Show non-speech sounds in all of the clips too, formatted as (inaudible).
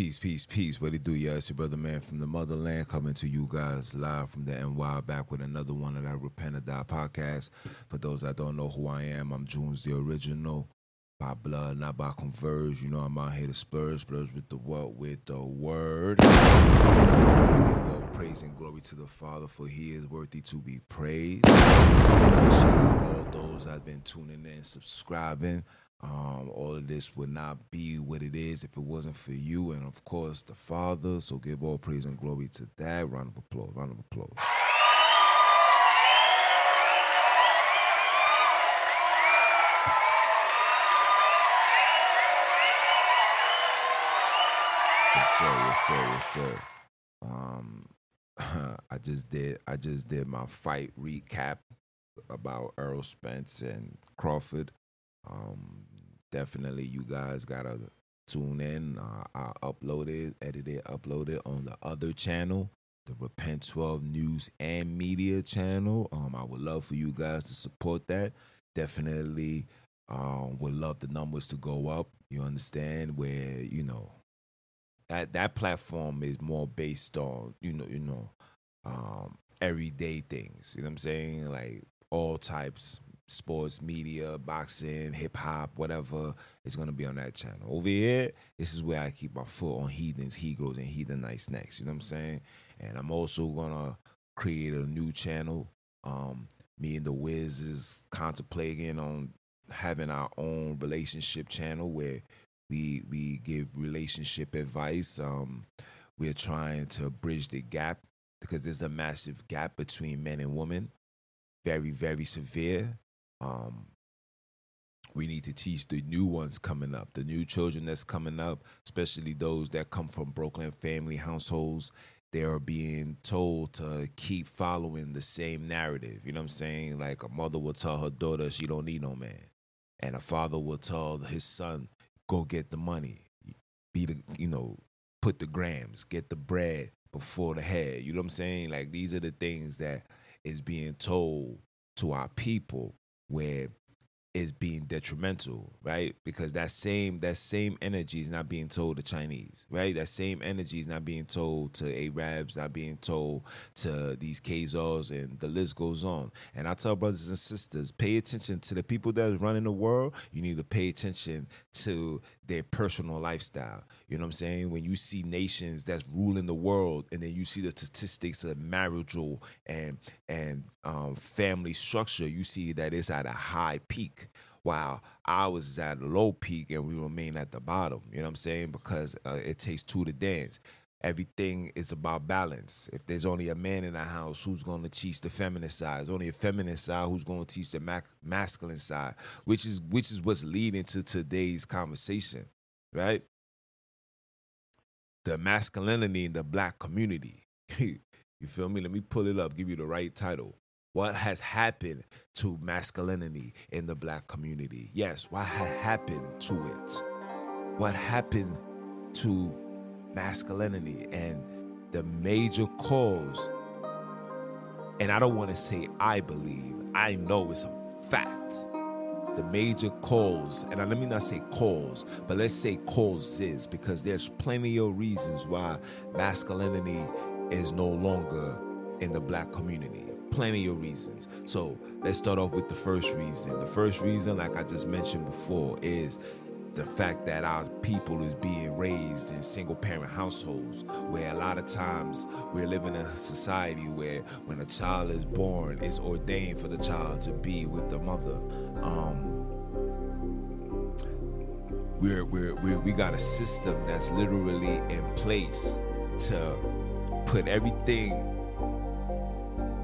Peace, peace, peace. What it do, yeah? It's your brother man from the motherland coming to you guys live from the NY back with another one of that Repent or Die podcast. For those that don't know who I am, I'm Junes the original. By blood, not by converge. You know I'm out here to splurge, splurge with the what? With the word. All praise and glory to the Father, for he is worthy to be praised. Shout out all those that have been tuning in, subscribing. Um, all of this would not be what it is if it wasn't for you and of course the Father. So give all praise and glory to that. Round of applause. Round of applause. Yes, sir. Yes, sir. Yes, sir. Um, (laughs) I just did. I just did my fight recap about Errol Spence and Crawford. Um, definitely, you guys gotta tune in. Uh, I uploaded, edited, uploaded on the other channel, the Repent 12 News and Media channel. Um, I would love for you guys to support that. Definitely, um, would love the numbers to go up. You understand where you know that that platform is more based on you know you know um everyday things you know what i'm saying like all types sports media boxing hip hop whatever is to be on that channel over here this is where i keep my foot on heathens heroes and heathen nights next you know what i'm saying and i'm also to create a new channel um me and the wiz is contemplating on having our own relationship channel where we we give relationship advice. Um, we're trying to bridge the gap because there's a massive gap between men and women, very very severe. Um, we need to teach the new ones coming up, the new children that's coming up, especially those that come from broken family households. They are being told to keep following the same narrative. You know what I'm saying? Like a mother will tell her daughter she don't need no man, and a father will tell his son go get the money, be the you know put the grams, get the bread before the head. You know what I'm saying? Like these are the things that is being told to our people where is being detrimental, right? Because that same that same energy is not being told to Chinese, right? That same energy is not being told to Arabs, not being told to these Khazars, and the list goes on. And I tell brothers and sisters, pay attention to the people that are running the world. You need to pay attention to their personal lifestyle. You know what I'm saying? When you see nations that's ruling the world, and then you see the statistics of marital and and um, family structure, you see that it's at a high peak. While I was at a low peak and we remain at the bottom. You know what I'm saying? Because uh, it takes two to dance. Everything is about balance. If there's only a man in the house, who's going to teach the feminine side? There's only a feminine side who's going to teach the mac- masculine side, which is which is what's leading to today's conversation, right? The masculinity in the black community. (laughs) you feel me? Let me pull it up, give you the right title. What has happened to masculinity in the black community? Yes, what has happened to it? What happened to masculinity and the major cause? And I don't want to say I believe, I know it's a fact. The major cause, and let me not say cause, but let's say causes, because there's plenty of reasons why masculinity is no longer in the black community plenty of reasons. So let's start off with the first reason. The first reason, like I just mentioned before, is the fact that our people is being raised in single parent households where a lot of times we're living in a society where when a child is born it's ordained for the child to be with the mother um we're, we're, we're we got a system that's literally in place to put everything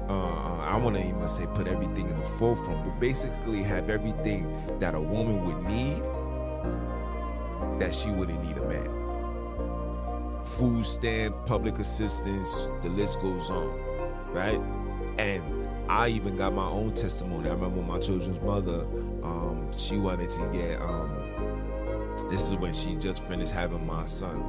uh, I want to even say put everything in the forefront, but basically have everything that a woman would need that she wouldn't need a man. Food stamp, public assistance, the list goes on, right? And I even got my own testimony. I remember my children's mother, um, she wanted to get, um, this is when she just finished having my son.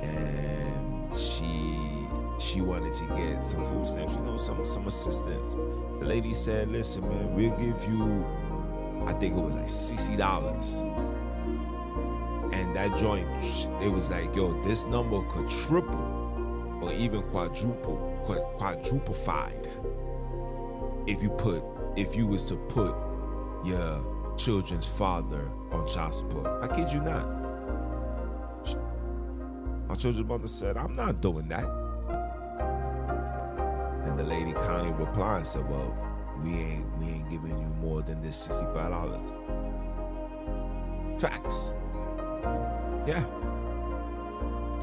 And she she wanted to get some food stamps, you know, some some assistance. The lady said, "Listen, man, we'll give you, I think it was like sixty dollars, And that joint, it was like, yo, this number could triple or even quadruple, quadruplified if you put, if you was to put your children's father on child support. I kid you not. My children's mother said, I'm not doing that. And the lady kindly replied and said, Well, we ain't we ain't giving you more than this $65. Facts. Yeah.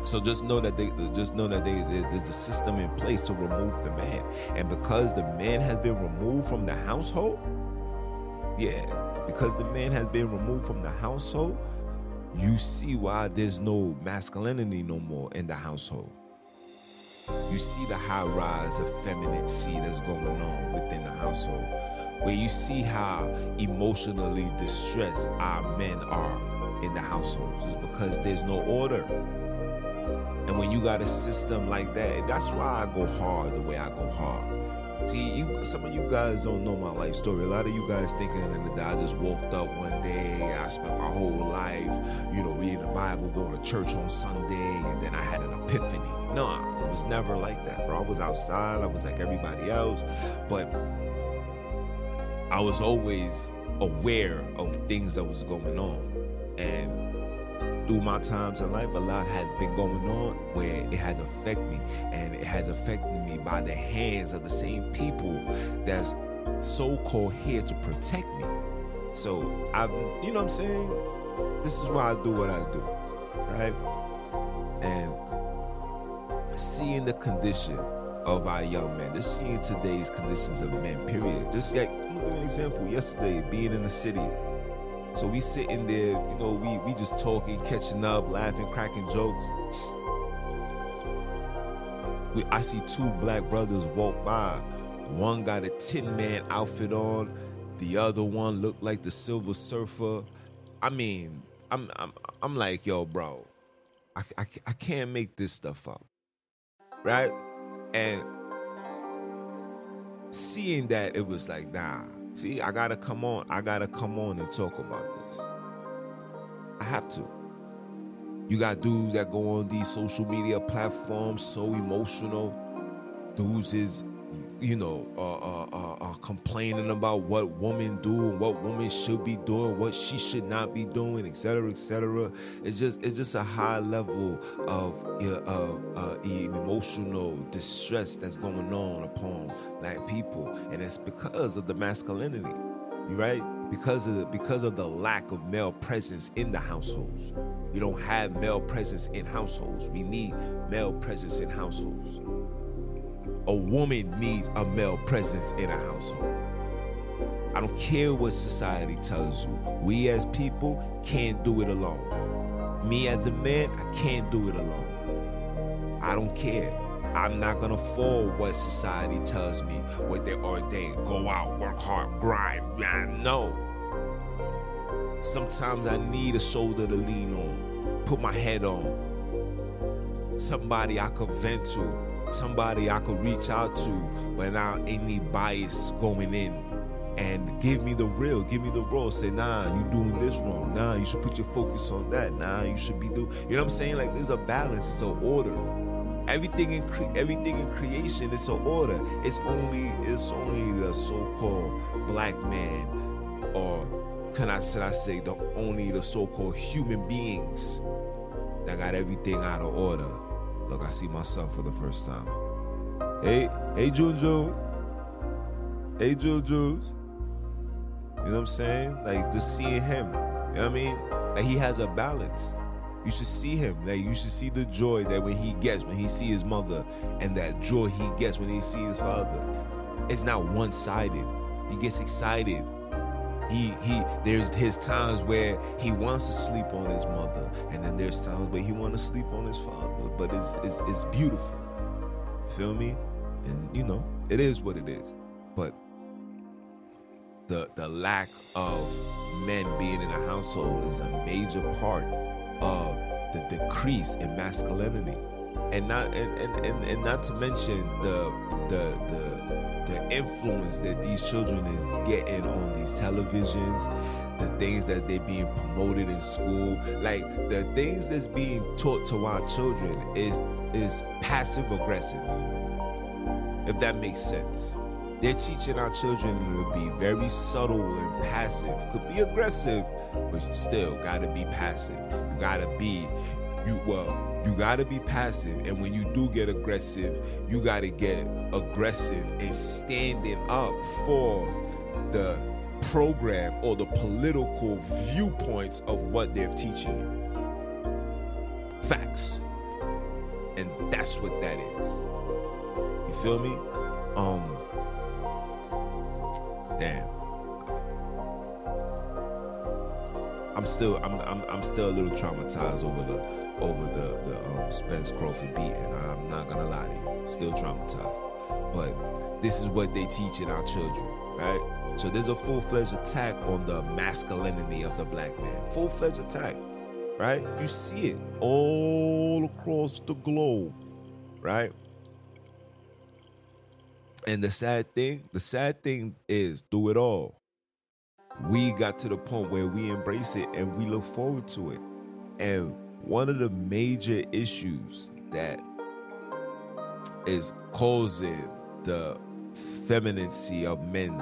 So just know that they just know that they, there's a system in place to remove the man, and because the man has been removed from the household, yeah, because the man has been removed from the household, you see why there's no masculinity no more in the household. You see the high rise of femininity that's going on within the household, where you see how emotionally distressed our men are in the households is because there's no order. And when you got a system like that, that's why I go hard the way I go hard. See, you some of you guys don't know my life story. A lot of you guys thinking that I just walked up one day, I spent my whole life, you know, reading the Bible, going to church on Sunday, and then I had an epiphany. No, it was never like that, bro. I was outside, I was like everybody else, but I was always aware of things that was going on. And through my times in life, a lot has been going on where it has affected me. And it has affected me by the hands of the same people that's so called here to protect me. So I you know what I'm saying? This is why I do what I do. Right? And seeing the condition of our young men, just seeing today's conditions of men, period. Just like I'm gonna give an example. Yesterday, being in the city, so we sitting there, you know, we we just talking, catching up, laughing, cracking jokes. We, I see two black brothers walk by. One got a Tin Man outfit on, the other one looked like the Silver Surfer. I mean, I'm I'm I'm like, yo, bro, I, I, I can't make this stuff up, right? And seeing that, it was like, nah, See, I gotta come on. I gotta come on and talk about this. I have to. You got dudes that go on these social media platforms so emotional. Dudes is you know, uh, uh, uh, uh, complaining about what women do and what women should be doing, what she should not be doing, etc., etc. It's just, it's just a high level of uh, emotional distress that's going on upon black people, and it's because of the masculinity, right? Because of the, because of the lack of male presence in the households. We don't have male presence in households. We need male presence in households a woman needs a male presence in a household. I don't care what society tells you. We as people can't do it alone. Me as a man, I can't do it alone. I don't care. I'm not gonna fall what society tells me, what they ordain. Go out, work hard, grind. I know. Sometimes I need a shoulder to lean on, put my head on. Somebody I could vent to somebody I could reach out to without any bias going in and give me the real, give me the raw. Say, nah, you doing this wrong. Nah, you should put your focus on that. Nah, you should be doing. You know what I'm saying? Like there's a balance, it's an order. Everything in cre- everything in creation, it's an order. It's only it's only the so-called black man, or can I should I say the only the so-called human beings that got everything out of order. Look, I see my son for the first time. Hey, hey, June Jones. Hey, June Jones. You know what I'm saying? Like just seeing him. You know what I mean? Like he has a balance. You should see him. Like you should see the joy that when he gets when he see his mother, and that joy he gets when he see his father. It's not one-sided. He gets excited he he there's his times where he wants to sleep on his mother, and then there's times where he wants to sleep on his father. But it's it's it's beautiful. Feel me? And you know, it is what it is. But the the lack of men being in a household is a major part of the decrease in masculinity. and not and, and, and, and not to mention the the the the influence that these children is getting on these televisions the things that they're being promoted in school like the things that's being taught to our children is is passive aggressive if that makes sense. They're teaching our children to be very subtle and passive. Could be aggressive but you still gotta be passive. You gotta be you well you gotta be passive and when you do get aggressive you gotta get aggressive and standing up for the program or the political viewpoints of what they're teaching you. Facts. And that's what that is. You feel me? Um damn. I'm still I'm, I'm I'm still a little traumatized over the over the the um, Spence Crawford beating. I'm not gonna lie to you, still traumatized. But this is what they teach in our children, right? So there's a full fledged attack on the masculinity of the black man. Full fledged attack, right? You see it all across the globe, right? And the sad thing, the sad thing is, through it all, we got to the point where we embrace it and we look forward to it. And one of the major issues that is causing the femininity of men,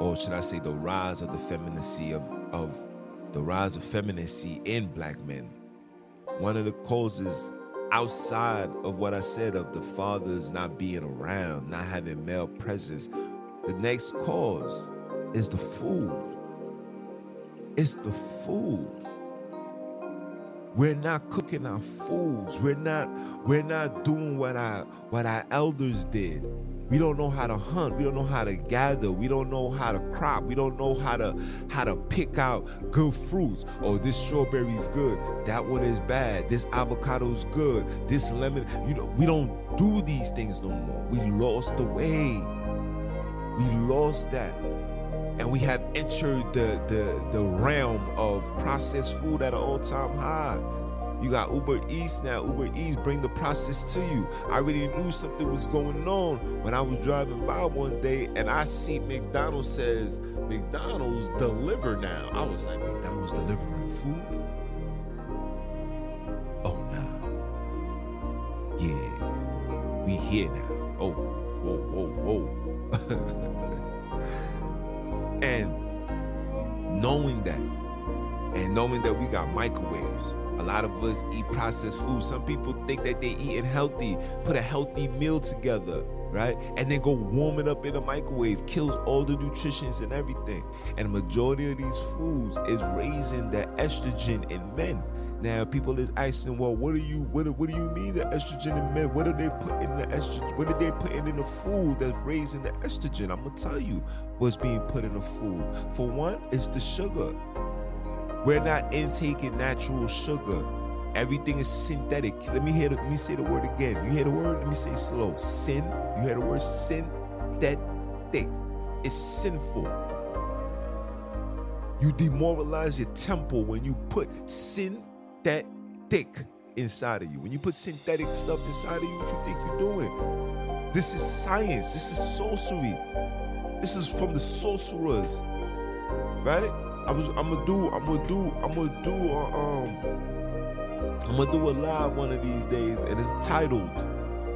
or should I say the rise of the femininity of, of the rise of femininity in black men. One of the causes outside of what I said of the fathers not being around, not having male presence, the next cause is the food. It's the food. We're not cooking our foods. We're not we're not doing what our what our elders did. We don't know how to hunt. We don't know how to gather. We don't know how to crop. We don't know how to how to pick out good fruits. Oh, this strawberry is good. That one is bad. This avocado is good. This lemon, you know, we don't do these things no more. We lost the way. We lost that and we have entered the, the, the realm of processed food at an all-time high. You got Uber Eats now. Uber Eats bring the process to you. I already knew something was going on when I was driving by one day and I see McDonald's says McDonald's deliver now. I was like, McDonald's delivering food? Oh no. Yeah. We here now. Oh, whoa, whoa, whoa. (laughs) And knowing that, and knowing that we got microwaves, a lot of us eat processed food. Some people think that they eating healthy, put a healthy meal together, right? And then go warm it up in a microwave, kills all the nutritions and everything. And the majority of these foods is raising the estrogen in men. Now people is asking, well, what do you what, what do you mean the estrogen in men? What are they putting in the estrogen? What are they putting in the food that's raising the estrogen? I'm gonna tell you what's being put in the food. For one, it's the sugar. We're not intaking natural sugar. Everything is synthetic. Let me hear the, let me say the word again. You hear the word? Let me say slow. Sin. You hear the word synthetic. It's sinful. You demoralize your temple when you put sin that thick inside of you. When you put synthetic stuff inside of you, what you think you're doing? This is science. This is sorcery. This is from the sorcerers, right? I was. I'm gonna do. I'm gonna do. I'm gonna do. A, um. I'm gonna do a live one of these days, and it's titled.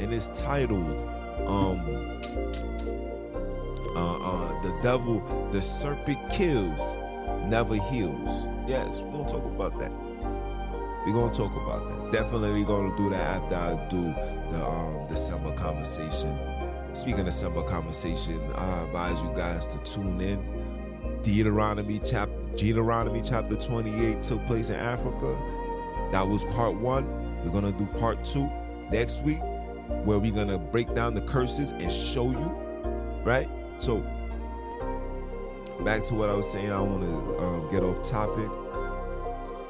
And it's titled. Um. Uh, uh, the devil, the serpent kills, never heals. Yes, we're gonna talk about that. We're gonna talk about that. Definitely gonna do that after I do the um December conversation. Speaking of December conversation, I advise you guys to tune in. Deuteronomy chapter Deuteronomy chapter 28 took place in Africa. That was part one. We're gonna do part two next week, where we're gonna break down the curses and show you, right? So back to what I was saying. I want to um, get off topic,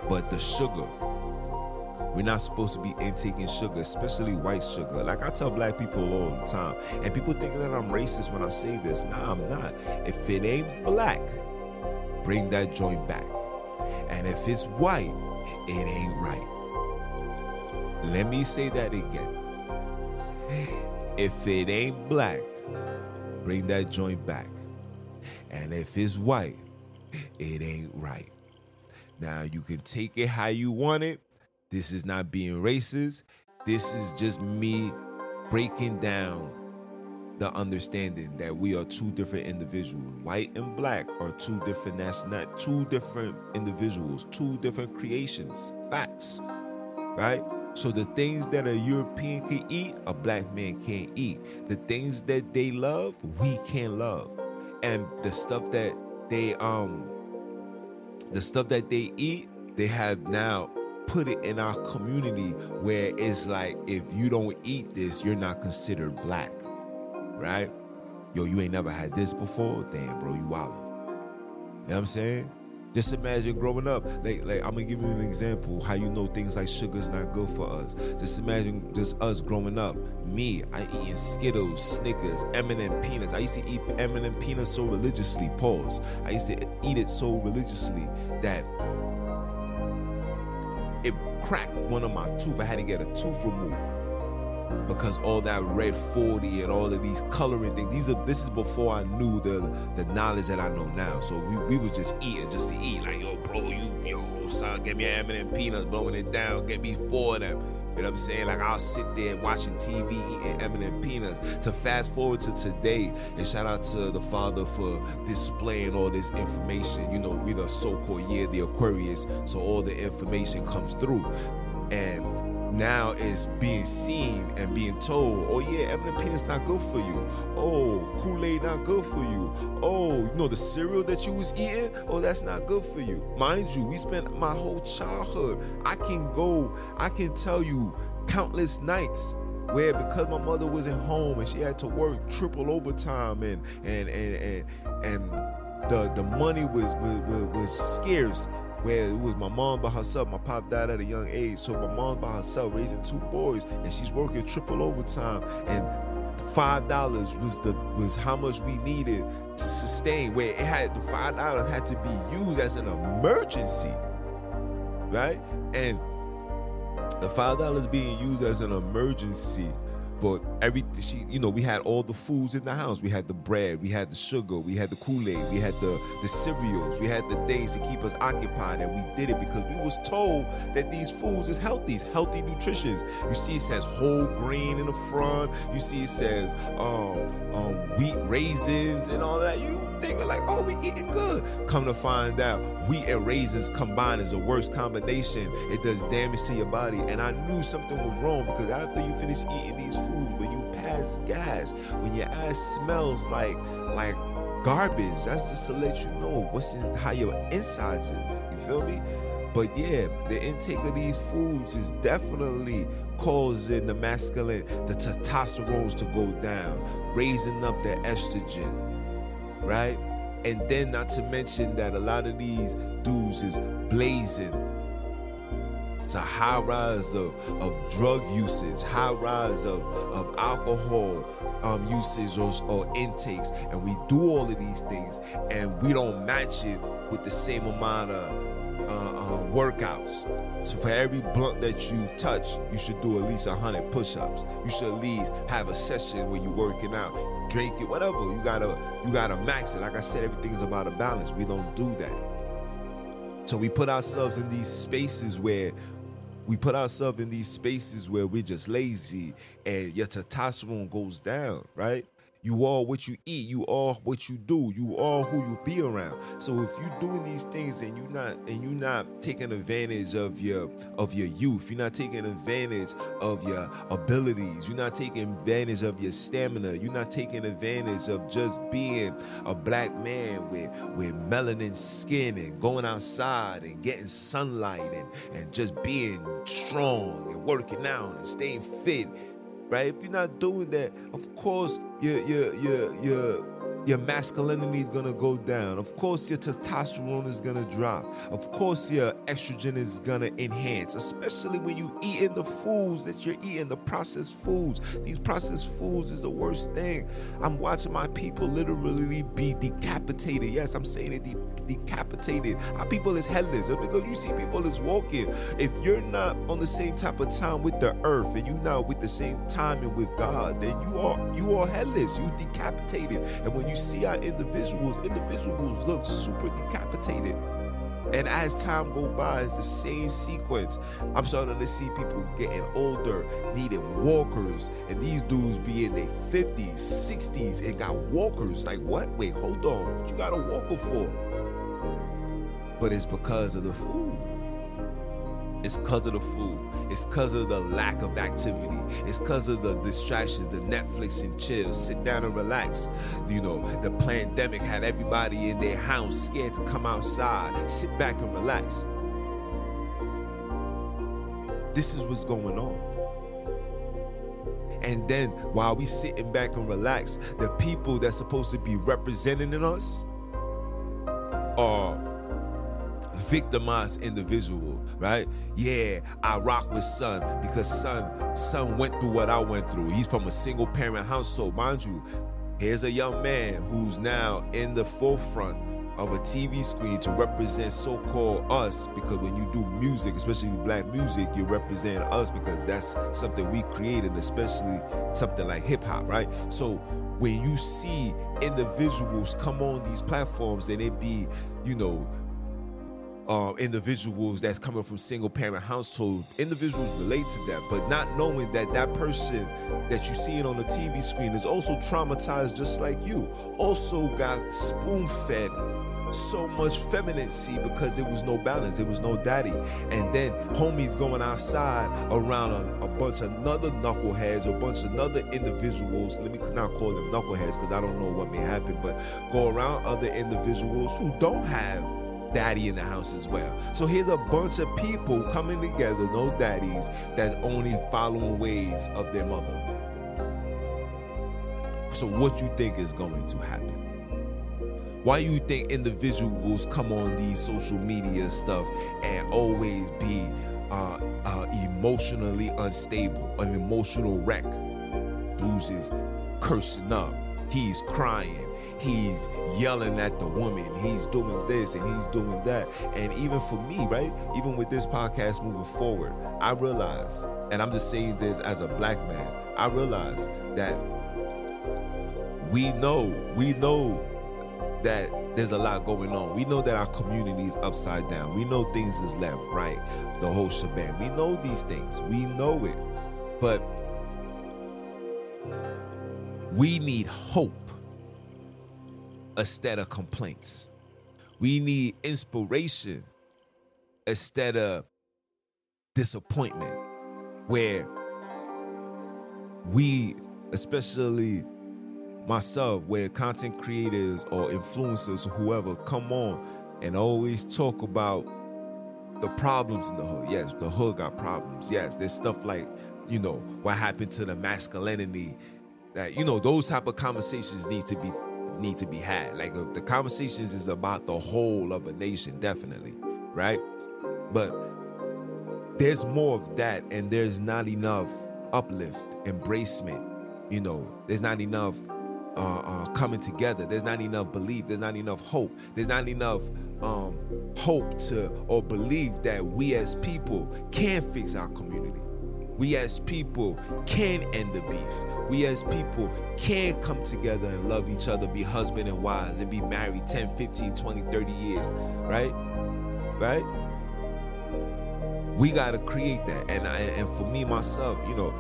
but the sugar we're not supposed to be intaking sugar, especially white sugar. Like I tell black people all the time. And people think that I'm racist when I say this. Nah, I'm not. If it ain't black, bring that joint back. And if it's white, it ain't right. Let me say that again. If it ain't black, bring that joint back. And if it's white, it ain't right. Now you can take it how you want it. This is not being racist. This is just me breaking down the understanding that we are two different individuals. White and black are two different national, two different individuals, two different creations. Facts, right? So the things that a European can eat, a black man can't eat. The things that they love, we can't love. And the stuff that they um the stuff that they eat, they have now put it in our community where it's like if you don't eat this, you're not considered black right? Yo, you ain't never had this before? Damn, bro, you wildin'. You know what I'm saying? Just imagine growing up. Like, like I'm gonna give you an example how you know things like sugar's not good for us. Just imagine just us growing up. Me, I eating Skittles, Snickers, M&M peanuts. I used to eat M&M peanuts so religiously. Pause. I used to eat it so religiously that it cracked one of my tooth. I had to get a tooth removed because all that red 40 and all of these coloring things these are this is before i knew the the knowledge that i know now. So we, we was just eating just to eat. Like yo bro you yo son get me an M&M peanuts blowing it down get me four of them you know what I'm saying? Like I'll sit there watching TV, eating M&M peanuts. To fast forward to today, and shout out to the father for displaying all this information. You know, we the so-called year the Aquarius, so all the information comes through. And now is being seen and being told, oh yeah, M&M peanut's not good for you. Oh, Kool-Aid not good for you. Oh, you know the cereal that you was eating? Oh, that's not good for you. Mind you, we spent my whole childhood. I can go, I can tell you countless nights where because my mother wasn't home and she had to work triple overtime and and and and, and the the money was was, was scarce where it was my mom by herself. My pop died at a young age, so my mom by herself raising two boys, and she's working triple overtime. And five dollars was the was how much we needed to sustain. Where it had the five dollars had to be used as an emergency, right? And the five dollars being used as an emergency but every she, you know, we had all the foods in the house. We had the bread, we had the sugar, we had the Kool-Aid, we had the the cereals, we had the things to keep us occupied, and we did it because we was told that these foods is healthy, healthy nutritions. You see, it says whole grain in the front. You see, it says um, um, wheat raisins and all that. You think like, oh, we eating good. Come to find out, wheat and raisins combined is the worst combination. It does damage to your body, and I knew something was wrong because after you finish eating these foods when you pass gas, when your ass smells like like garbage. That's just to let you know what's in how your insides is. You feel me? But yeah, the intake of these foods is definitely causing the masculine, the testosterone to go down, raising up the estrogen, right? And then not to mention that a lot of these dudes is blazing it's a high rise of, of drug usage, high rise of, of alcohol um, usage or, or intakes. And we do all of these things and we don't match it with the same amount of uh, uh, workouts. So for every blunt that you touch, you should do at least 100 push-ups. You should at least have a session where you're working out, drink it, whatever. You gotta you gotta max it. Like I said, everything is about a balance. We don't do that. So we put ourselves in these spaces where we put ourselves in these spaces where we're just lazy and your testosterone goes down, right? You are what you eat. You are what you do. You are who you be around. So if you're doing these things and you're not and you're not taking advantage of your of your youth, you're not taking advantage of your abilities. You're not taking advantage of your stamina. You're not taking advantage of just being a black man with with melanin skin and going outside and getting sunlight and and just being strong and working out and staying fit right? If you're not doing that, of course, your your your your your masculinity is gonna go down. Of course, your testosterone is gonna drop. Of course, your estrogen is gonna enhance, especially when you eating the foods that you're eating, the processed foods. These processed foods is the worst thing. I'm watching my people literally be decapitated. Yes, I'm saying it, de- decapitated. Our people is headless because you see people is walking. If you're not on the same type of time with the earth and you're not with the same timing with God, then you are you are headless. You decapitated. And when you see our individuals, individuals look super decapitated. And as time go by, it's the same sequence. I'm starting to see people getting older, needing walkers, and these dudes be in their 50s, 60s, and got walkers. Like, what? Wait, hold on. What you got a walker for? But it's because of the food. It's because of the food. It's because of the lack of activity. It's because of the distractions, the Netflix and chill. Sit down and relax. You know, the pandemic had everybody in their house scared to come outside. Sit back and relax. This is what's going on. And then while we sitting back and relax, the people that's supposed to be representing us are victimized individual, right? Yeah, I rock with son because son, son went through what I went through. He's from a single parent household. Mind you, here's a young man who's now in the forefront of a TV screen to represent so-called us because when you do music, especially black music, you represent us because that's something we created, especially something like hip hop, right? So when you see individuals come on these platforms and it be, you know, uh, individuals that's coming from single parent household individuals relate to that but not knowing that that person that you see on the tv screen is also traumatized just like you also got spoon fed so much femininity because there was no balance, there was no daddy. And then homies going outside around a, a bunch of another knuckleheads, a bunch of other individuals. Let me not call them knuckleheads because I don't know what may happen, but go around other individuals who don't have daddy in the house as well. So here's a bunch of people coming together, no daddies, that's only following ways of their mother. So what you think is going to happen? Why you think individuals come on these social media stuff and always be uh, uh, emotionally unstable, an emotional wreck? Dudes is cursing up, he's crying, he's yelling at the woman, he's doing this and he's doing that. And even for me, right? Even with this podcast moving forward, I realize, and I'm just saying this as a black man, I realize that we know, we know that there's a lot going on. We know that our community is upside down. We know things is left, right, the whole shebang. We know these things. We know it. But we need hope instead of complaints. We need inspiration instead of disappointment, where we, especially myself, where content creators or influencers or whoever come on and always talk about the problems in the hood. Yes, the hood got problems. Yes, there's stuff like, you know, what happened to the masculinity that, you know, those type of conversations need to be need to be had. Like uh, the conversations is about the whole of a nation, definitely, right? But there's more of that, and there's not enough uplift, embracement. You know, there's not enough uh, uh, coming together. There's not enough belief. There's not enough hope. There's not enough um, hope to or believe that we as people can fix our community. We as people can end the beef. We as people can come together and love each other, be husband and wives, and be married 10, 15, 20, 30 years, right? Right? We got to create that. And I, and for me myself, you know,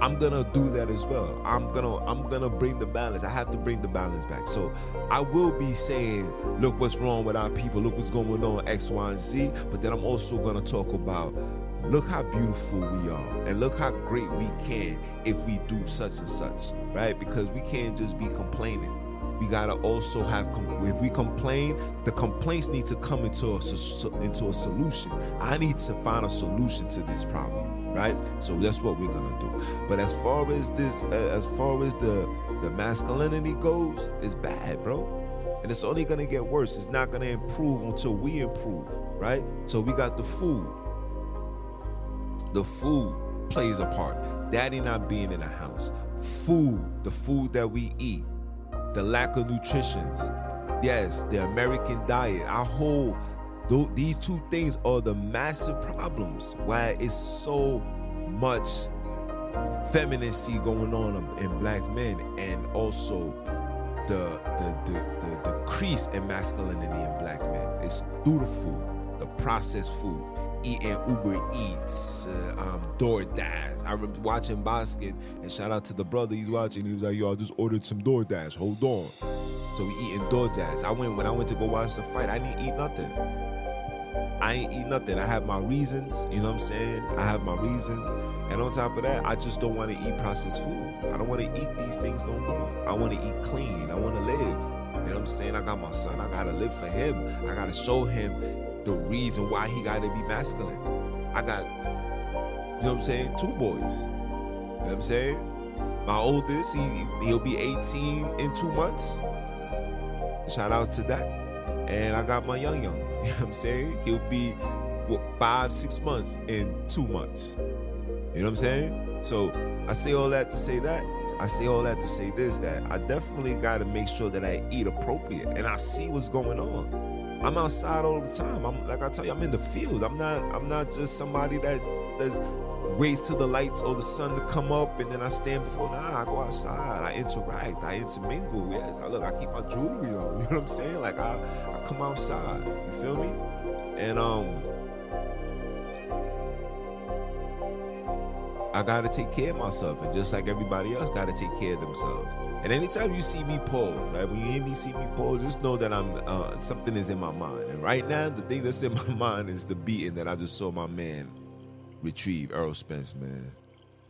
I'm gonna do that as well. I'm gonna I'm gonna bring the balance. I have to bring the balance back. So I will be saying, look what's wrong with our people, look what's going on, X, Y, and Z. But then I'm also gonna talk about look how beautiful we are and look how great we can if we do such and such, right? Because we can't just be complaining. We gotta also have. If we complain, the complaints need to come into a into a solution. I need to find a solution to this problem, right? So that's what we're gonna do. But as far as this, uh, as far as the the masculinity goes, it's bad, bro. And it's only gonna get worse. It's not gonna improve until we improve, right? So we got the food. The food plays a part. Daddy not being in the house. Food, the food that we eat, the lack of nutritions. Yes, the American diet. Our whole these two things are the massive problems why it's so much femininity going on in black men and also the the the, the, the crease in masculinity in black men. It's through the food, the processed food, eating Uber Eats, uh, um, DoorDash. I remember watching Basket, and shout out to the brother he's watching. He was like, "Yo, I just ordered some DoorDash. Hold on." So we eating DoorDash. I went when I went to go watch the fight. I didn't eat nothing. I ain't eat nothing. I have my reasons. You know what I'm saying? I have my reasons. And on top of that, I just don't want to eat processed food. I don't want to eat these things no more. I want to eat clean. I want to live. You know what I'm saying? I got my son. I got to live for him. I got to show him the reason why he got to be masculine. I got, you know what I'm saying? Two boys. You know what I'm saying? My oldest, he, he'll be 18 in two months. Shout out to that. And I got my young young. (laughs) You know what I'm saying? He'll be what, five, six months in two months. You know what I'm saying? So I say all that to say that. I say all that to say this that I definitely got to make sure that I eat appropriate and I see what's going on. I'm outside all the time. I'm like I tell you, I'm in the field. I'm not. I'm not just somebody that's that's waits till the lights or the sun to come up and then I stand before. Nah, I go outside. I interact. I intermingle. Yes, I look. I keep my jewelry on. (laughs) You know what I'm saying? Like I, I come outside. You feel me? And um, I gotta take care of myself, and just like everybody else, gotta take care of themselves. And anytime you see me pause, right, when you hear me see me pause, just know that I'm uh, something is in my mind. And right now, the thing that's in (laughs) my mind is the beating that I just saw my man retrieve, Errol Spence, man.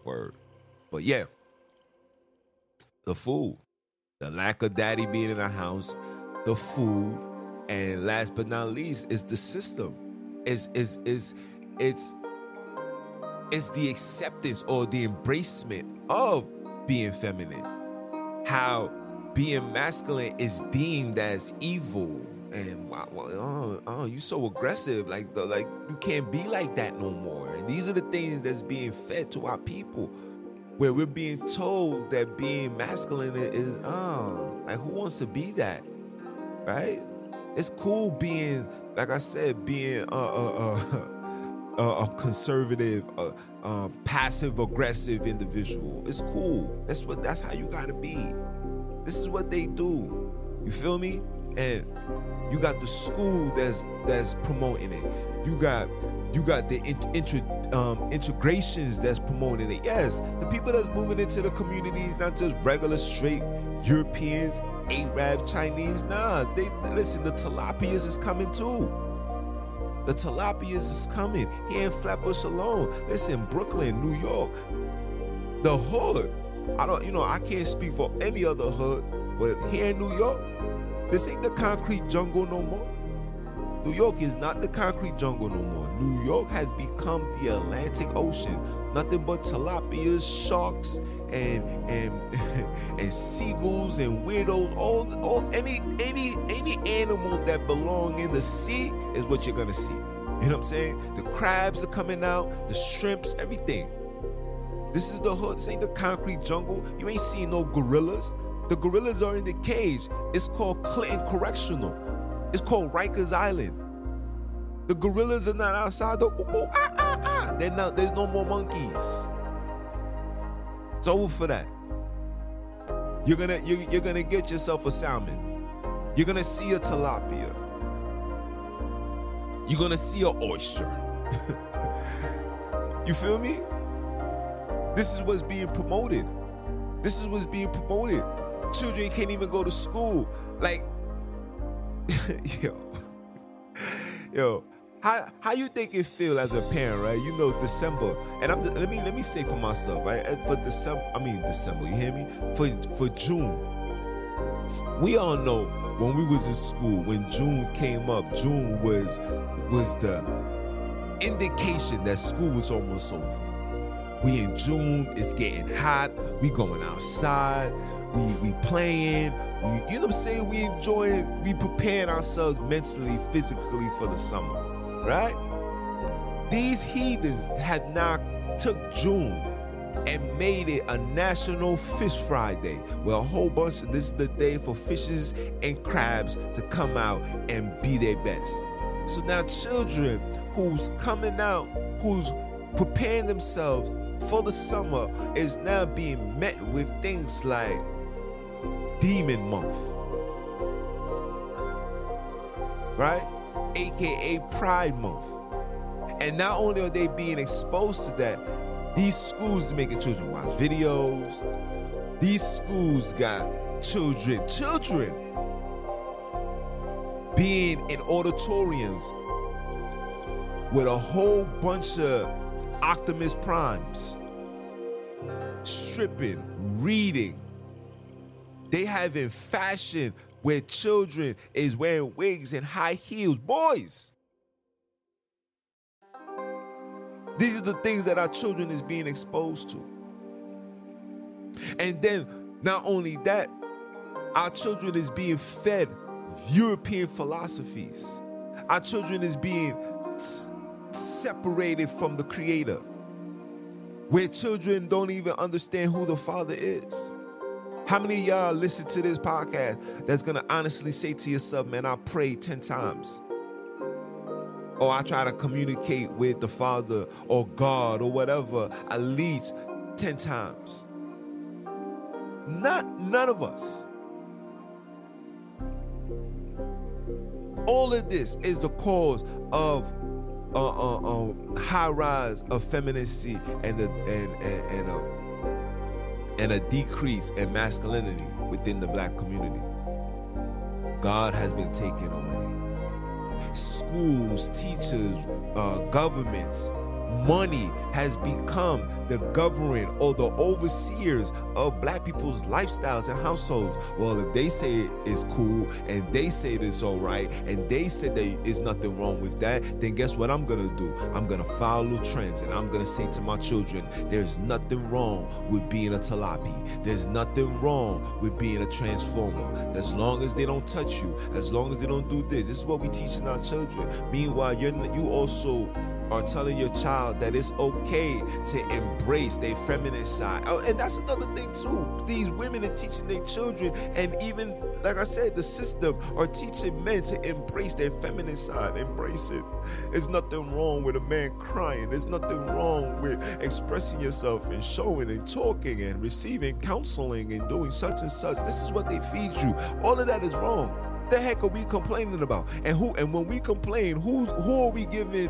Word. But yeah, the food, the lack of daddy being in the house, the food, and last but not least is the system. Is is is it's it's the acceptance or the embracement of being feminine. How being masculine is deemed as evil. And wow, oh, oh, you so aggressive like the like you can't be like that no more. And these are the things that's being fed to our people where we're being told that being masculine is oh like who wants to be that right? It's cool being like i said being uh uh uh (laughs) a, conservative, passive aggressive individual. It's cool. That's what. That's how you gotta be. This is what they do. You feel me? And you got the school that's that's promoting it. You got you got the um, integrations that's promoting it. Yes, the people that's moving into the communities, not just regular straight Europeans, Arab, Chinese. Nah, they listen. The tilapias is coming too. The tilapias is coming here in Flatbush alone. Listen, Brooklyn, New York, the hood. I don't, you know, I can't speak for any other hood, but here in New York, this ain't the concrete jungle no more. New York is not the concrete jungle no more. New York has become the Atlantic Ocean. Nothing but tilapias, sharks, and and (laughs) and seagulls and weirdos. All, all any any any animal that belong in the sea is what you're gonna see. You know what I'm saying? The crabs are coming out, the shrimps, everything. This is the hood. This ain't the concrete jungle. You ain't seeing no gorillas. The gorillas are in the cage. It's called Clinton Correctional. It's called Rikers Island. The gorillas are not outside. The ooh, ooh, ah, ah, ah. They're not, there's no more monkeys. It's over for that. You're gonna you're, you're gonna get yourself a salmon. You're gonna see a tilapia. You're gonna see an oyster. (laughs) you feel me? This is what's being promoted. This is what's being promoted. Children can't even go to school. Like, (laughs) yo, yo, how how you think it feel as a parent, right? You know, December, and I'm let me let me say for myself, right? For December, I mean December, you hear me? For for June, we all know when we was in school, when June came up, June was was the indication that school was almost over. We in June, it's getting hot. We going outside. We we playing. We, you know what I'm saying? We enjoying. We preparing ourselves mentally, physically for the summer, right? These heathens have now took June and made it a national fish Friday where a whole bunch of this is the day for fishes and crabs to come out and be their best. So now children who's coming out, who's preparing themselves for the summer is now being met with things like demon month. Right? AKA Pride Month. And not only are they being exposed to that, these schools making children watch videos. These schools got children, children being in auditoriums with a whole bunch of Optimus Primes, stripping, reading. They have having fashion where children is wearing wigs and high heels. Boys. These are the things that our children is being exposed to. And then not only that, our children is being fed European philosophies. Our children is being separated from the creator. Where children don't even understand who the father is. How many y'all listen to this podcast that's gonna honestly say to yourself, man, I prayed 10 times? or I try to communicate with the Father or God or whatever at least 10 times. Not none of us. All of this is the cause of uh, uh, uh, high rise of femininity and a, and, and, and, a, and a decrease in masculinity within the black community. God has been taken away schools, teachers, uh, governments, money has become the governing or the overseers of black people's lifestyles and households. Well, if they say it is cool and they say it's all right and they say there is nothing wrong with that, then guess what I'm gonna do? I'm gonna follow trends and I'm gonna say to my children, there's nothing wrong with being a talapi. There's nothing wrong with being a transformer. As long as they don't touch you, as long as they don't do this. This is what we teaching our children. Meanwhile, you're you also are telling your child that it's okay to embrace their feminine side. Oh, and that's another thing too. These women are teaching their children, and even like I said, the system are teaching men to embrace their feminine side. Embrace it. There's nothing wrong with a man crying. There's nothing wrong with expressing yourself and showing and talking and receiving counseling and doing such and such. This is what they feed you. All of that is wrong the heck are we complaining about? And who and when we complain, who who are we giving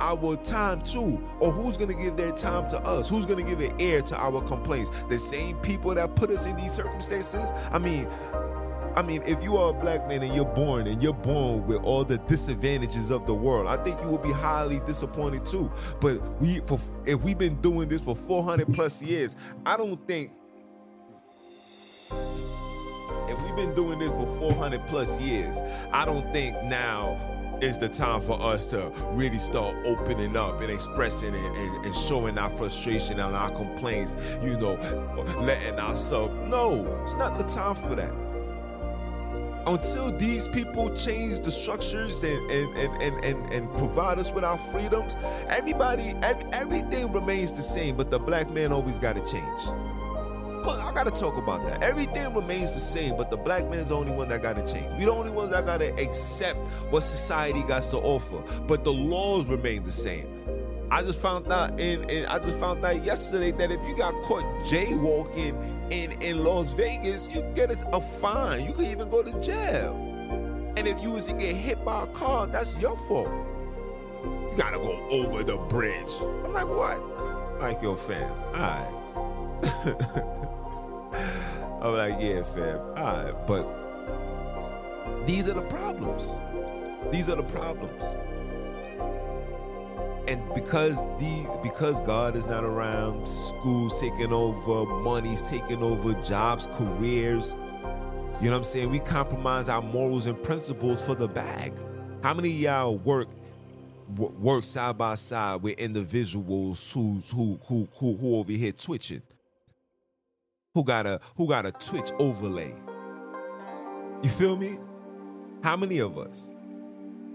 our time to? Or who's gonna give their time to us? Who's gonna give an ear to our complaints? The same people that put us in these circumstances? I mean, I mean, if you are a black man and you're born and you're born with all the disadvantages of the world, I think you will be highly disappointed too. But we, for if we've been doing this for 400 plus years, I don't think if we've been doing this for 400 plus years, I don't think now is the time for us to really start opening up and expressing it and, and, showing our frustration and our complaints, you know, letting ourselves. No, it's not the time for that. Until these people change the structures and, and, and, and, and, and provide us with our freedoms, everybody, every, everything remains the same, but the black man always got to change. Look, I gotta talk about that. Everything remains the same, but the black man is the only one that gotta change. We the only ones that gotta accept what society got to offer, but the laws remain the same. I just found out in, in I just found out yesterday that if you got caught jaywalking in in Las Vegas, you get a, a fine. You can even go to jail. And if you was to get hit by a car, that's your fault. You gotta go over the bridge. I'm like, what? Like your fam. All right. (laughs) I'm like, yeah, fam. All right, but these are the problems. These are the problems. And because the because God is not around, schools taking over, money's taking over, jobs, careers. You know what I'm saying? We compromise our morals and principles for the bag. How many y'all work work side by side with individuals who who who who over here twitching, who got a who got a Twitch overlay. You feel me? How many of us?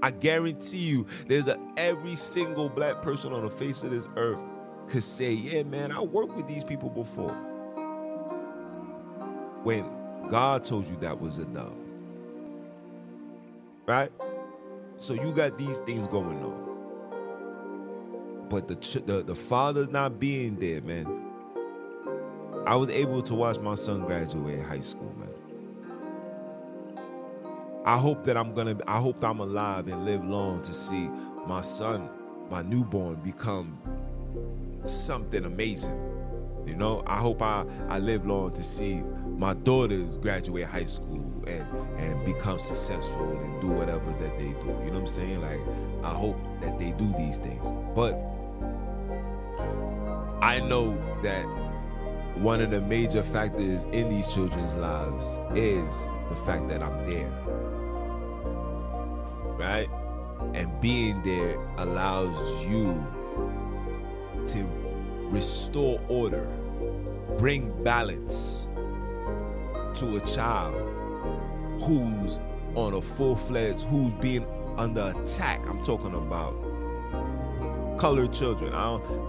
I guarantee you, there's a every single black person on the face of this earth could say, "Yeah, man, I worked with these people before." When God told you that was a dub, right? So you got these things going on, but the the the father not being there, man. I was able to watch my son graduate high school, man. I hope that I'm gonna. I hope I'm alive and live long to see my son, my newborn, become something amazing. You know, I hope I, I live long to see my daughters graduate high school and and become successful and do whatever that they do. You know what I'm saying? Like I hope that they do these things. But I know that one of the major factors in these children's lives is the fact that I'm there. Right? And being there allows you to restore order, bring balance to a child who's on a full fledged, who's being under attack. I'm talking about colored children.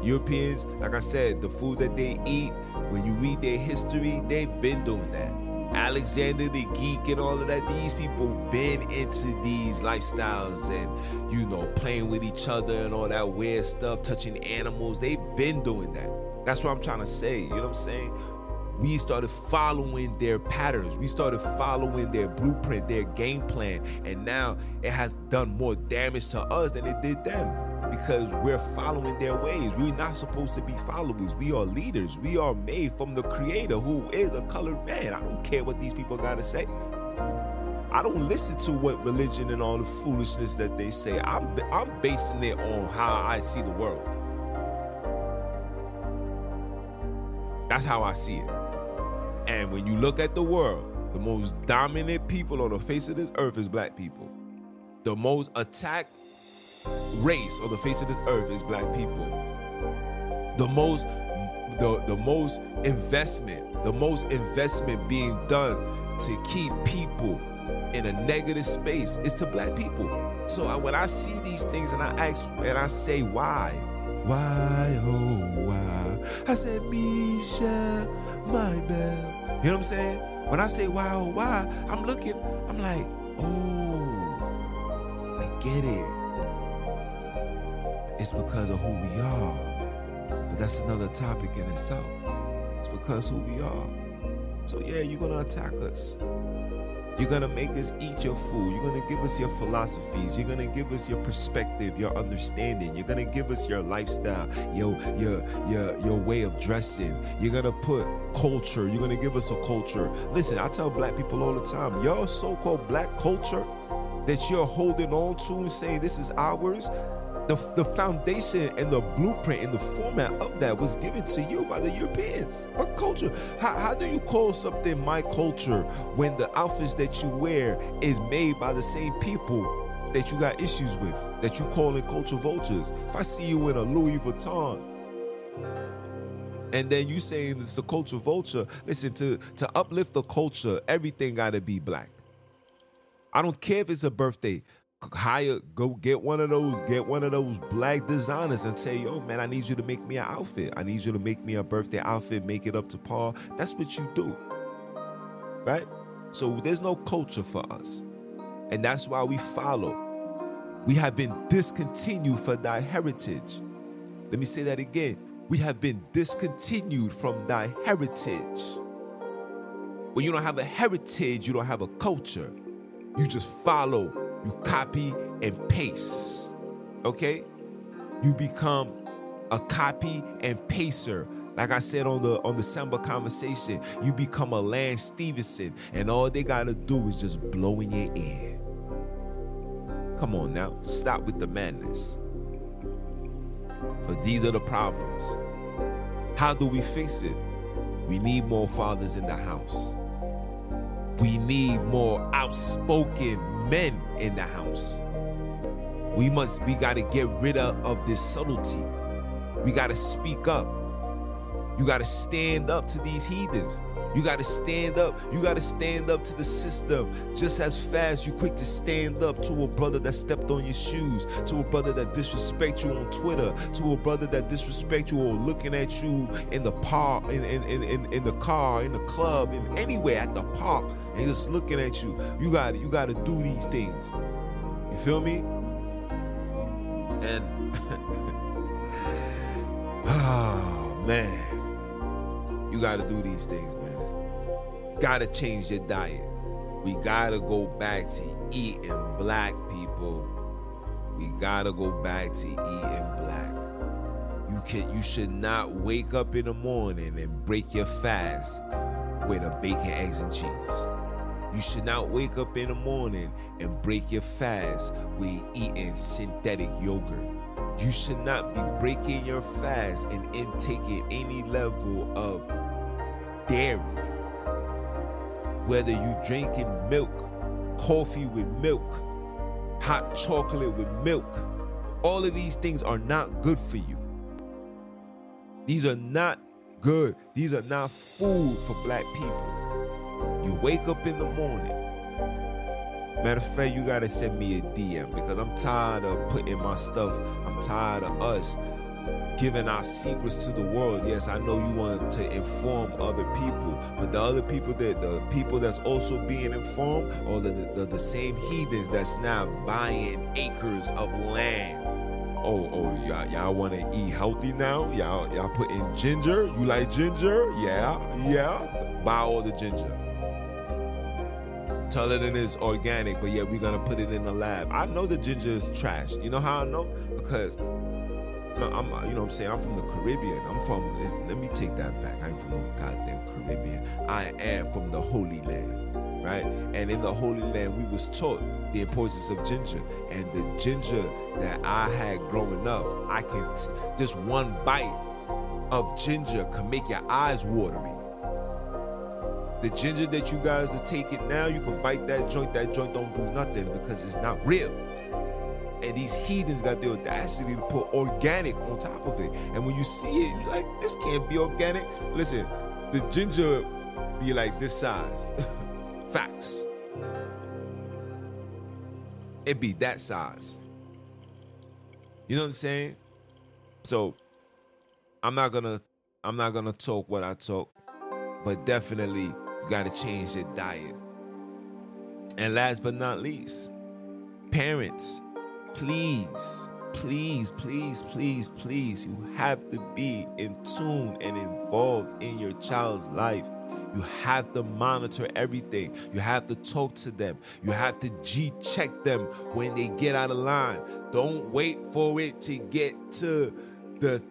Europeans, like I said, the food that they eat, when you read their history, they've been doing that. Alexander the Geek and all of that, these people been into these lifestyles and, you know, playing with each other and all that weird stuff, touching animals. They've been doing that. That's what I'm trying to say. You know what I'm saying? we started following their patterns. We started following their blueprint, their game plan. And now it has done more damage to us than it did them because we're following their ways. We're not supposed to be followers. We are leaders. We are made from the creator who is a colored man. I don't care what these people got to say. I don't listen to what religion and all the foolishness that they say. I'm, I'm basing it on how I see the world. That's how I see it. And when you look at the world, the most dominant people on the face of this earth is black people. The most attacked race on the face of this earth is black people. The most the, the most investment, the most investment being done to keep people in a negative space is to black people. So I, when I see these things and I ask and I say why, why oh why, I said Misha, my bell. You know what I'm saying? When I say why oh why, I'm looking, I'm like, oh, I get it. It's because of who we are. But that's another topic in itself. It's because who we are. So yeah, you're gonna attack us. You're gonna make us eat your food. You're gonna give us your philosophies. You're gonna give us your perspective, your understanding. You're gonna give us your lifestyle, your your your your way of dressing. You're gonna put culture. You're gonna give us a culture. Listen, I tell black people all the time, your so-called black culture that you're holding on to and saying this is ours the, the foundation and the blueprint and the format of that was given to you by the Europeans. What culture? How, how do you call something my culture when the outfits that you wear is made by the same people that you got issues with, that you call in culture vultures? If I see you in a Louis Vuitton, and then you saying it's the culture vulture, listen, to, to uplift the culture, everything gotta be black. I don't care if it's a birthday hire go get one of those get one of those black designers and say yo man i need you to make me an outfit. I need you to make me a birthday outfit make it up to par. That's what you do right? So there's no culture for us. And that's why we follow. We have been discontinued for thy heritage. Let me say that again. We have been discontinued from thy heritage. When you don't have a heritage you don't have a culture. You just follow you copy and paste. Okay? You become a copy and paster. Like I said on the on the conversation, you become a Lance Stephenson, and all they gotta do is just blow in your ear. Come on now, stop with the madness. But these are the problems. How do we fix it? We need more fathers in the house. We need more outspoken men in the house. We must, we got to get rid of, of this subtlety. We got to speak up. You got to stand up to these heathens. You got to stand up. You got to stand up to the system just as fast. You quick to stand up to a brother that stepped on your shoes, to a brother that disrespect you on Twitter, to a brother that disrespect you or looking at you in the park, in, in, in, in the car, in the club, in anywhere at the park, and just looking at you. You got you got to do these things. You feel me? And oh (laughs) man, you got to do these things, man gotta change your diet. We gotta go back to eating black people. We gotta go back to eating black. You can you should not wake up in the morning and break your fast with a bacon, eggs, and cheese. You should not wake up in the morning and break your fast with eating synthetic yogurt. You should not be breaking your fast and intaking any level of dairy whether you drinking milk, coffee with milk, hot chocolate with milk, all of these things are not good for you. These are not good. These are not food for black people. You wake up in the morning. Matter of fact, you gotta send me a DM because I'm tired of putting my stuff, I'm tired of us giving our secrets to the world. Yes, I know you want to inform other people, but the other people that the people that's also being informed are the, the, the same heathens that's now buying acres of land. Oh, oh, y'all, y'all want to eat healthy now? Y'all, y'all put in ginger. You like ginger? Yeah, yeah. Buy all the ginger. Tell it it is organic, but yeah, we're gonna put it in the lab. I know the ginger is trash. You know how I know? Because I'm, you know what I'm saying? I'm from the Caribbean. I'm from, let me take that back. I ain't from the goddamn Caribbean. I am from the Holy Land, right? And in the Holy Land, we was taught the importance of ginger. And the ginger that I had growing up, I can, just one bite of ginger can make your eyes watery. The ginger that you guys are taking now, you can bite that joint. That joint don't do nothing because it's not real. And these heathens got the audacity to put organic on top of it. And when you see it, you're like, this can't be organic. Listen, the ginger be like this size. (laughs) Facts. It be that size. You know what I'm saying? So I'm not gonna I'm not gonna talk what I talk, but definitely you gotta change your diet. And last but not least, parents please, please, please, please, please, you have to be in tune and involved in your child's life. You have to monitor everything. You have to talk to them. You have to G check them when they get out of line. Don't wait for it to get to the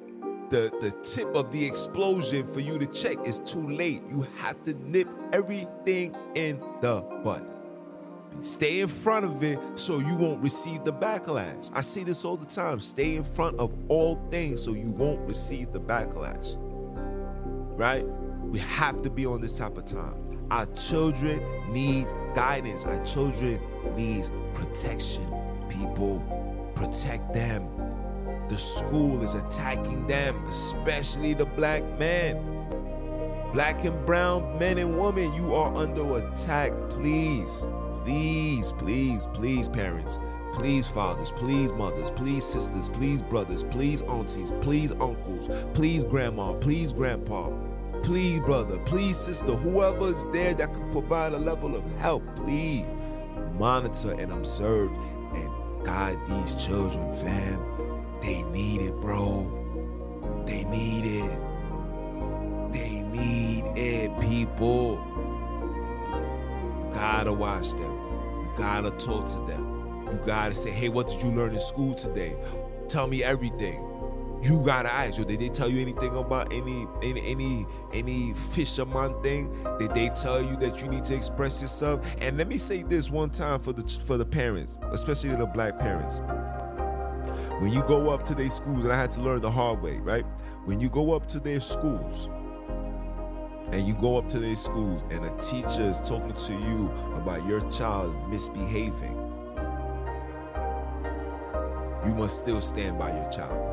the, the tip of the explosion for you to check. It's too late. You have to nip everything in the bud. Stay in front of it so you won't receive the backlash. I say this all the time. Stay in front of all things so you won't receive the backlash. Right? We have to be on this type of time. Our children need guidance. Our children need protection. People, protect them. The school is attacking them, especially the black men. Black and brown men and women, you are under attack. Please Please, please, please, parents. Please, fathers, please, mothers, please, sisters, please, brothers, please, aunties, please, uncles, please, grandma, please, grandpa, please, brother, please, sister, whoever's there that can provide a level of help, please monitor and observe and guide these children, fam. They need it, bro. They need it. They need it, people gotta watch them. You gotta talk to them. You gotta say, hey, what did you learn in school today? Tell me everything. You gotta ask. Yo, did they tell you anything about any any any any fisherman thing? Did they tell you that you need to express yourself? And let me say this one time for the for the parents, especially the black parents. When you go up to their schools, and I had to learn the hard way, right? When you go up to their schools, and you go up to these schools and a teacher is talking to you about your child misbehaving you must still stand by your child.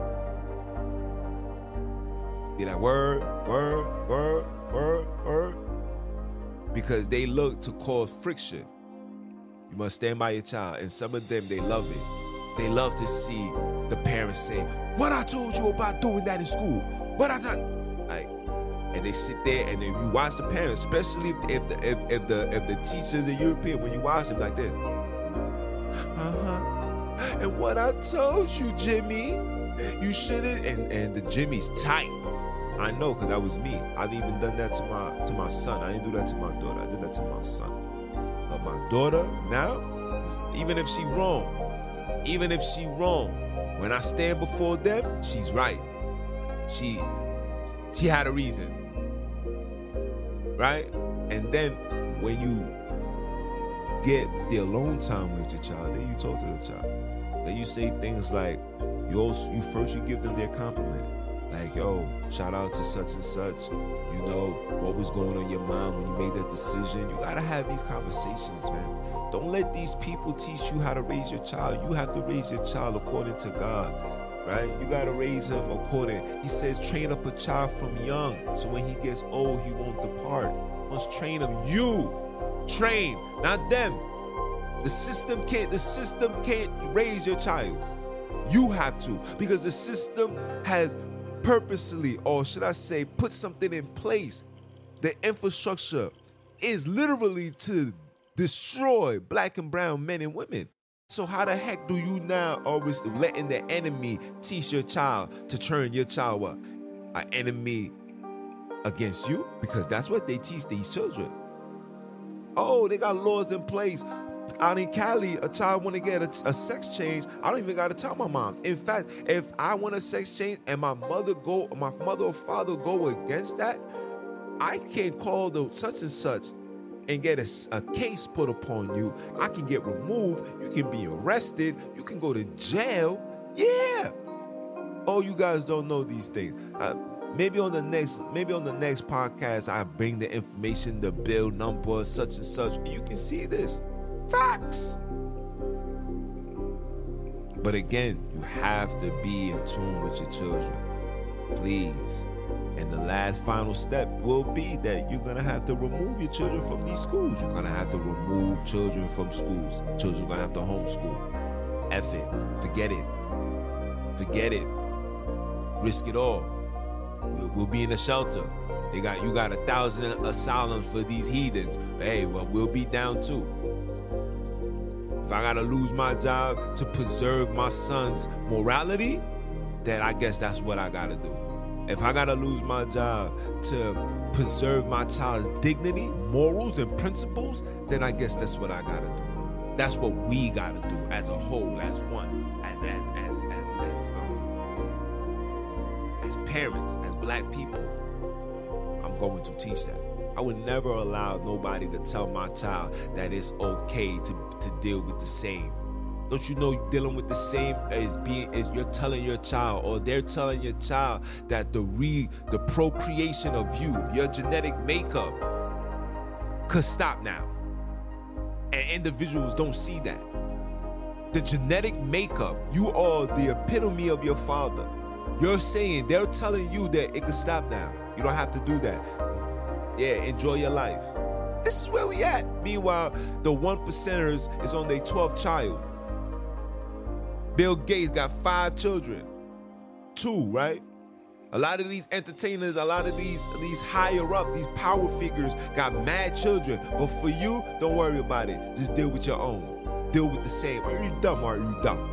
Be like, word, word, word, word, word. Because they look to cause friction. You must stand by your child. And some of them, they love it. They love to see the parents say, What I told you about doing that in school. What I done. And they sit there and then you watch the parents, especially if, if the if, if the if the teachers are European, when you watch them like this. Uh-huh. And what I told you, Jimmy, you shouldn't and, and the Jimmy's tight. I know because that was me. I've even done that to my to my son. I didn't do that to my daughter. I did that to my son. But my daughter now, even if she wrong, even if she wrong, when I stand before them, she's right. She she had a reason. Right? And then when you get the alone time with your child, then you talk to the child. Then you say things like, you also, you first you give them their compliment like, yo, shout out to such and such. You know, what was going on in your mind when you made that decision. You gotta have these conversations, man. Don't let these people teach you how to raise your child. You have to raise your child according to God. Right? You gotta raise him according. He says, train up a child from young, so when he gets old, he won't depart. Must train him. You train, not them. The system can't. The system can't raise your child. You have to, because the system has purposely, or should I say, put something in place. The infrastructure is literally to destroy black and brown men and women. So how the heck do you now always letting the enemy teach your child to turn your child what? An enemy against you? Because that's what they teach these children. Oh, they got laws in place out in Cali, a child want to get a, a, sex change, I don't even got to tell my mom. In fact, if I want a sex change and my mother go, my mother or father go against that, I can't call the such and such and get a, a case put upon you. I can get removed. You can be arrested. You can go to jail. Yeah. Oh, you guys don't know these things. Uh, maybe on the next, maybe on the next podcast, I bring the information, the bill number, such and such. You can see this. Facts. But again, you have to be in tune with your children. Please. And the last final step will be that you're to have to remove your children from these schools. You're to have to remove children from schools. Children are to have to homeschool. F it. Forget it. Forget it. Risk it all. We'll, we'll be in a shelter. They got you got a thousand asylums for these heathens. Hey, well, we'll be down too. If I gotta lose my job to preserve my son's morality, then I guess that's what I gotta do. If I gotta lose my job to preserve my child's dignity, morals, and principles, then I guess that's what I gotta do. That's what we gotta do as a whole, as one, as as as as as um, as parents, as black people. I'm going to teach that. I would never allow nobody to tell my child that it's okay to, to deal with the same. Don't you know you're dealing with the same is being is you're telling your child or they're telling your child that the re the procreation of you, your genetic makeup could stop now. And individuals don't see that. The genetic makeup, you are the epitome of your father. You're saying they're telling you that it could stop now. You don't have to do that. Yeah, enjoy your life. This is where we at. Meanwhile, the one percenters is on their 12th child. Bill Gates got five children. Two, right? A lot of these entertainers, a lot of these these higher up, these power figures got mad children. But for you, don't worry about it. Just deal with your own. Deal with the same. Are you dumb are you dumb?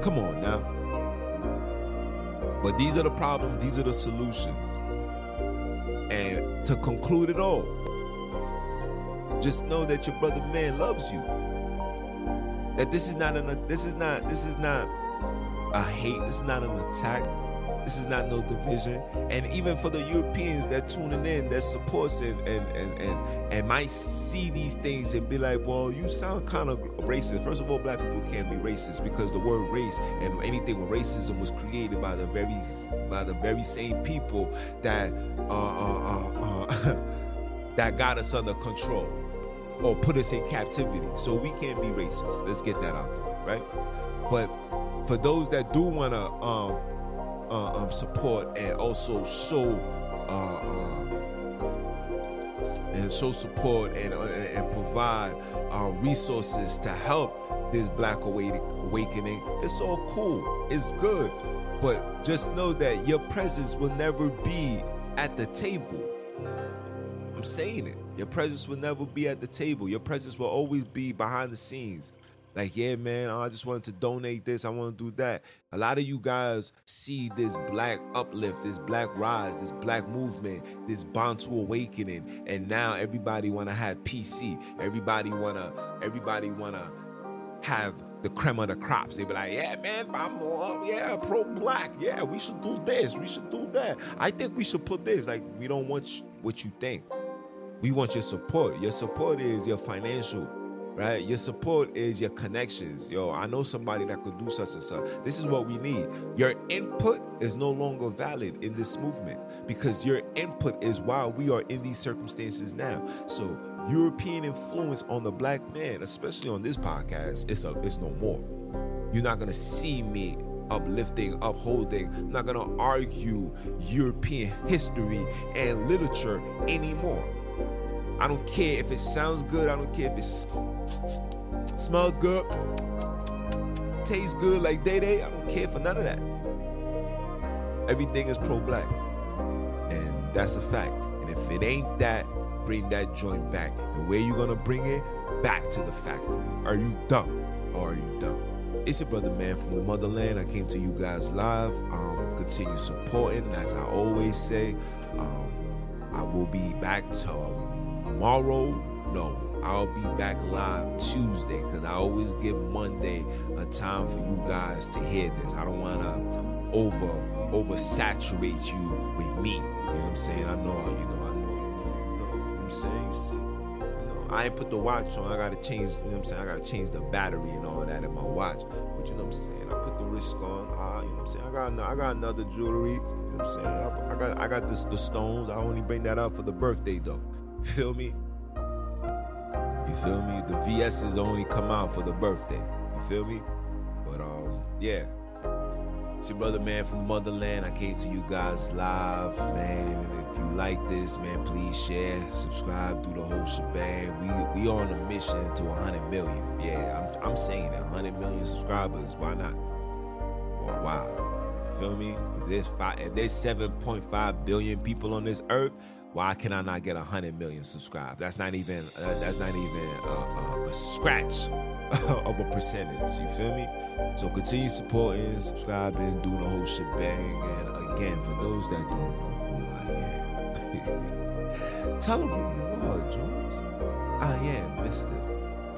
Come on now. But these are the problems, these are the solutions. And to conclude it all, just know that your brother man loves you. That this is not an this is not this is not a hate, this is not an attack. This is not no division. And even for the Europeans that tuning in, that supports it and and and, and might see these things and be like, well, you sound kind of racist. First of all, black people can't be racist because the word race and anything with racism was created by the very by the very same people that uh, uh, uh, uh (laughs) that got us under control. Or put us in captivity. So we can't be racist. Let's get that out the way, right? But for those that do want to um, uh, um, support and also show uh, uh, and show support and uh, and provide uh, resources to help this Black awakening, it's all cool. It's good, but just know that your presence will never be at the table. I'm saying it. Your presence will never be at the table. Your presence will always be behind the scenes. Like, yeah, man, I just wanted to donate this. I want to do that. A lot of you guys see this black uplift, this black rise, this black movement, this Bantu awakening, and now everybody want to have PC. Everybody wanna, everybody wanna have the creme of the crops. They be like, yeah, man, I'm more, yeah, pro black. Yeah, we should do this. We should do that. I think we should put this. Like, we don't want what you think. We want your support. Your support is your financial, right? Your support is your connections. Yo, I know somebody that could do such and such. This is what we need. Your input is no longer valid in this movement because your input is why we are in these circumstances now. So European influence on the black man, especially on this podcast, it's a it's no more. You're not gonna see me uplifting, upholding. Not gonna argue European history and literature anymore. I don't care if it sounds good. I don't care if it smells good, tastes good like Day Day. I don't care for none of that. Everything is pro black. And that's a fact. And if it ain't that, bring that joint back. And where you're gonna bring it? Back to the factory. Are you dumb or are you dumb? It's your brother man from the motherland. I came to you guys live. Um, continue supporting, as I always say. Um, I will be back tomorrow tomorrow, no. I'll be back live Tuesday because I always give Monday a time for you guys to hear this. I don't want to over oversaturate you with me. You know what I'm saying? I know, you know, I know, you know, what I'm saying? You see, you know, I ain't put the watch on. I gotta change, you know what I'm saying? I gotta change the battery and all that in my watch. But you know what I'm saying? I put the wrist on. Uh, you know what I'm saying? I got I got another jewelry. You know what I'm saying? I, I got I got this the stones. I only bring that up for the birthday though. Feel me? You feel me? The VSs only come out for the birthday. You feel me? But um, yeah. It's your brother man from the motherland. I came to you guys live, man. And if you like this, man, please share, subscribe, do the whole shebang. We we on a mission to 100 million. Yeah, I'm I'm saying that 100 million subscribers. Why not? Well, wow. Feel me? There's five, there's 7.5 billion people on this earth, why can I not get a 100 million subscribers? That's not even uh, that's not even a, a, a scratch (laughs) of a percentage. You feel me? So continue supporting, subscribing, do the whole shebang. And again, for those that don't know who I am, (laughs) tell them who you are, Jones. I am Mister.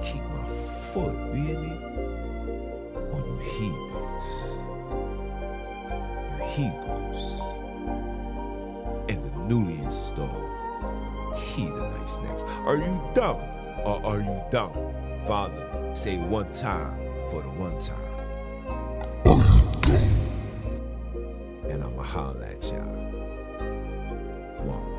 Keep my foot, me? On you heathens, you heathens newly installed He the nice next. Are you dumb or are you dumb? Father, say one time for the one time. Are you dumb? And I'ma holler at y'all. One.